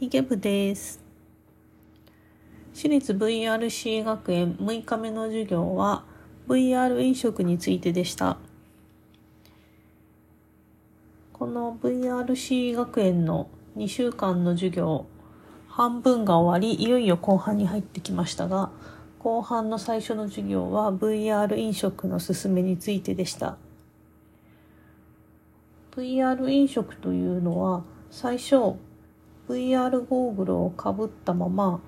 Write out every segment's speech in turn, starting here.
ヒゲ部です。私立 VRC 学園6日目の授業は VR 飲食についてでした。この VRC 学園の2週間の授業、半分が終わり、いよいよ後半に入ってきましたが、後半の最初の授業は VR 飲食の勧めについてでした。VR 飲食というのは最初 VR ゴーグルをかぶったまま、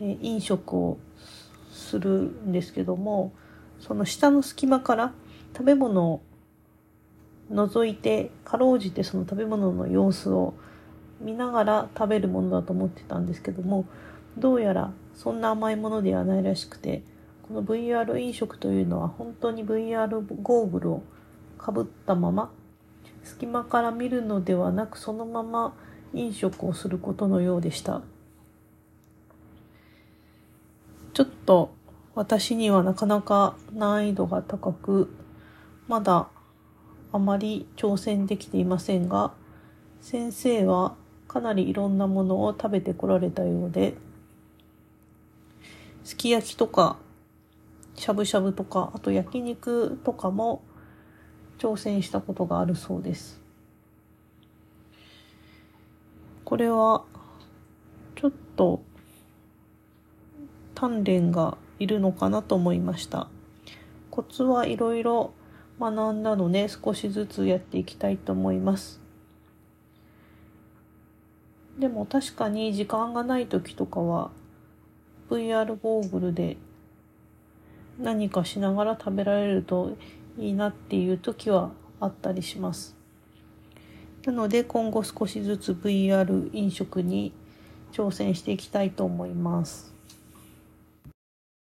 え飲食をするんですけどもその下の隙間から食べ物を覗いてかろうじてその食べ物の様子を見ながら食べるものだと思ってたんですけどもどうやらそんな甘いものではないらしくてこの VR 飲食というのは本当に VR ゴーグルをかぶったまま隙間から見るのではなくそのまま飲食をすることのようでしたちょっと私にはなかなか難易度が高くまだあまり挑戦できていませんが先生はかなりいろんなものを食べてこられたようですき焼きとかしゃぶしゃぶとかあと焼肉とかも挑戦したことがあるそうです。これはちょっと鍛錬がいるのかなと思いました。コツはいろいろ学んだので少しずつやっていきたいと思います。でも確かに時間がない時とかは VR ゴーグルで何かしながら食べられるといいなっていう時はあったりします。なので今後少しずつ VR 飲食に挑戦していきたいと思います。